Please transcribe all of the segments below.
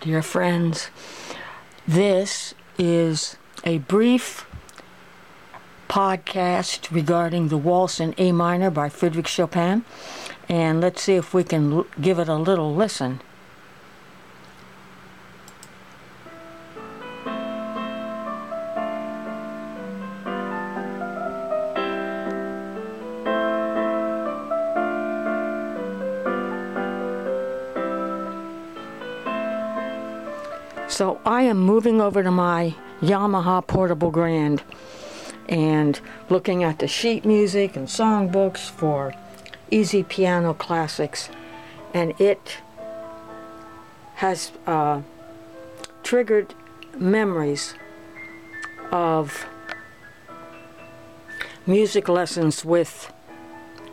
dear friends. This is a brief podcast regarding the Waltz in A minor by Frederic Chopin, and let's see if we can l- give it a little listen. So I am moving over to my Yamaha Portable Grand and looking at the sheet music and songbooks for easy piano classics, and it has uh, triggered memories of music lessons with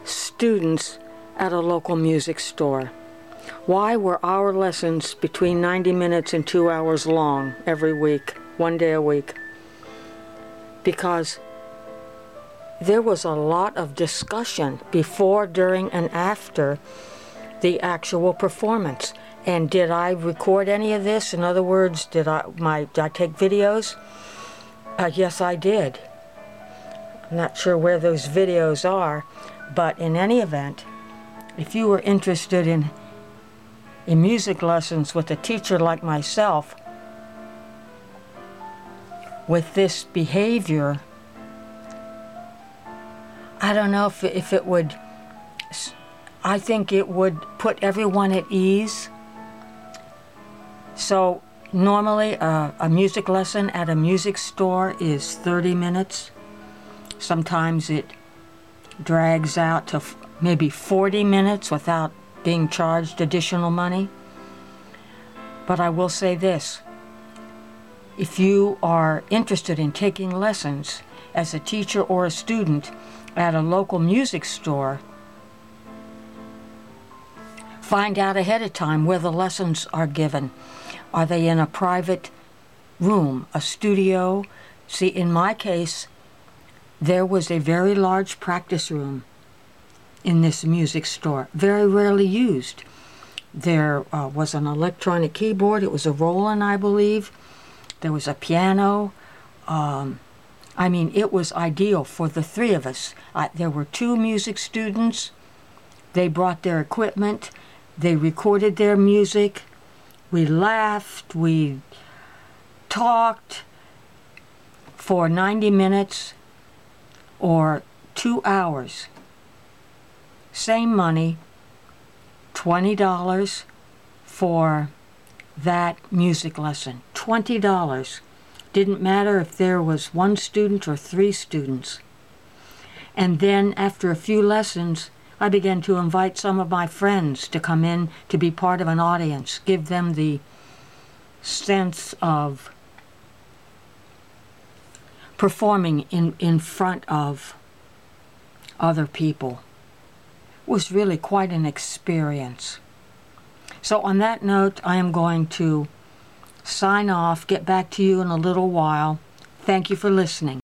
students at a local music store. Why were our lessons between 90 minutes and two hours long every week, one day a week? Because there was a lot of discussion before, during, and after the actual performance. And did I record any of this? In other words, did I my did I take videos? Uh, yes, I did. I'm not sure where those videos are, but in any event, if you were interested in in music lessons with a teacher like myself, with this behavior, I don't know if, if it would, I think it would put everyone at ease. So, normally uh, a music lesson at a music store is 30 minutes. Sometimes it drags out to f- maybe 40 minutes without being charged additional money. But I will say this if you are interested in taking lessons as a teacher or a student at a local music store, find out ahead of time where the lessons are given. Are they in a private room, a studio? See, in my case, there was a very large practice room in this music store, very rarely used. There uh, was an electronic keyboard, it was a Roland, I believe. There was a piano. Um, I mean, it was ideal for the three of us. I, there were two music students. They brought their equipment. They recorded their music. We laughed. We talked for 90 minutes or two hours. Same money, $20 for that music lesson. $20. Didn't matter if there was one student or three students. And then, after a few lessons, I began to invite some of my friends to come in to be part of an audience, give them the sense of performing in, in front of other people. Was really quite an experience. So, on that note, I am going to sign off, get back to you in a little while. Thank you for listening.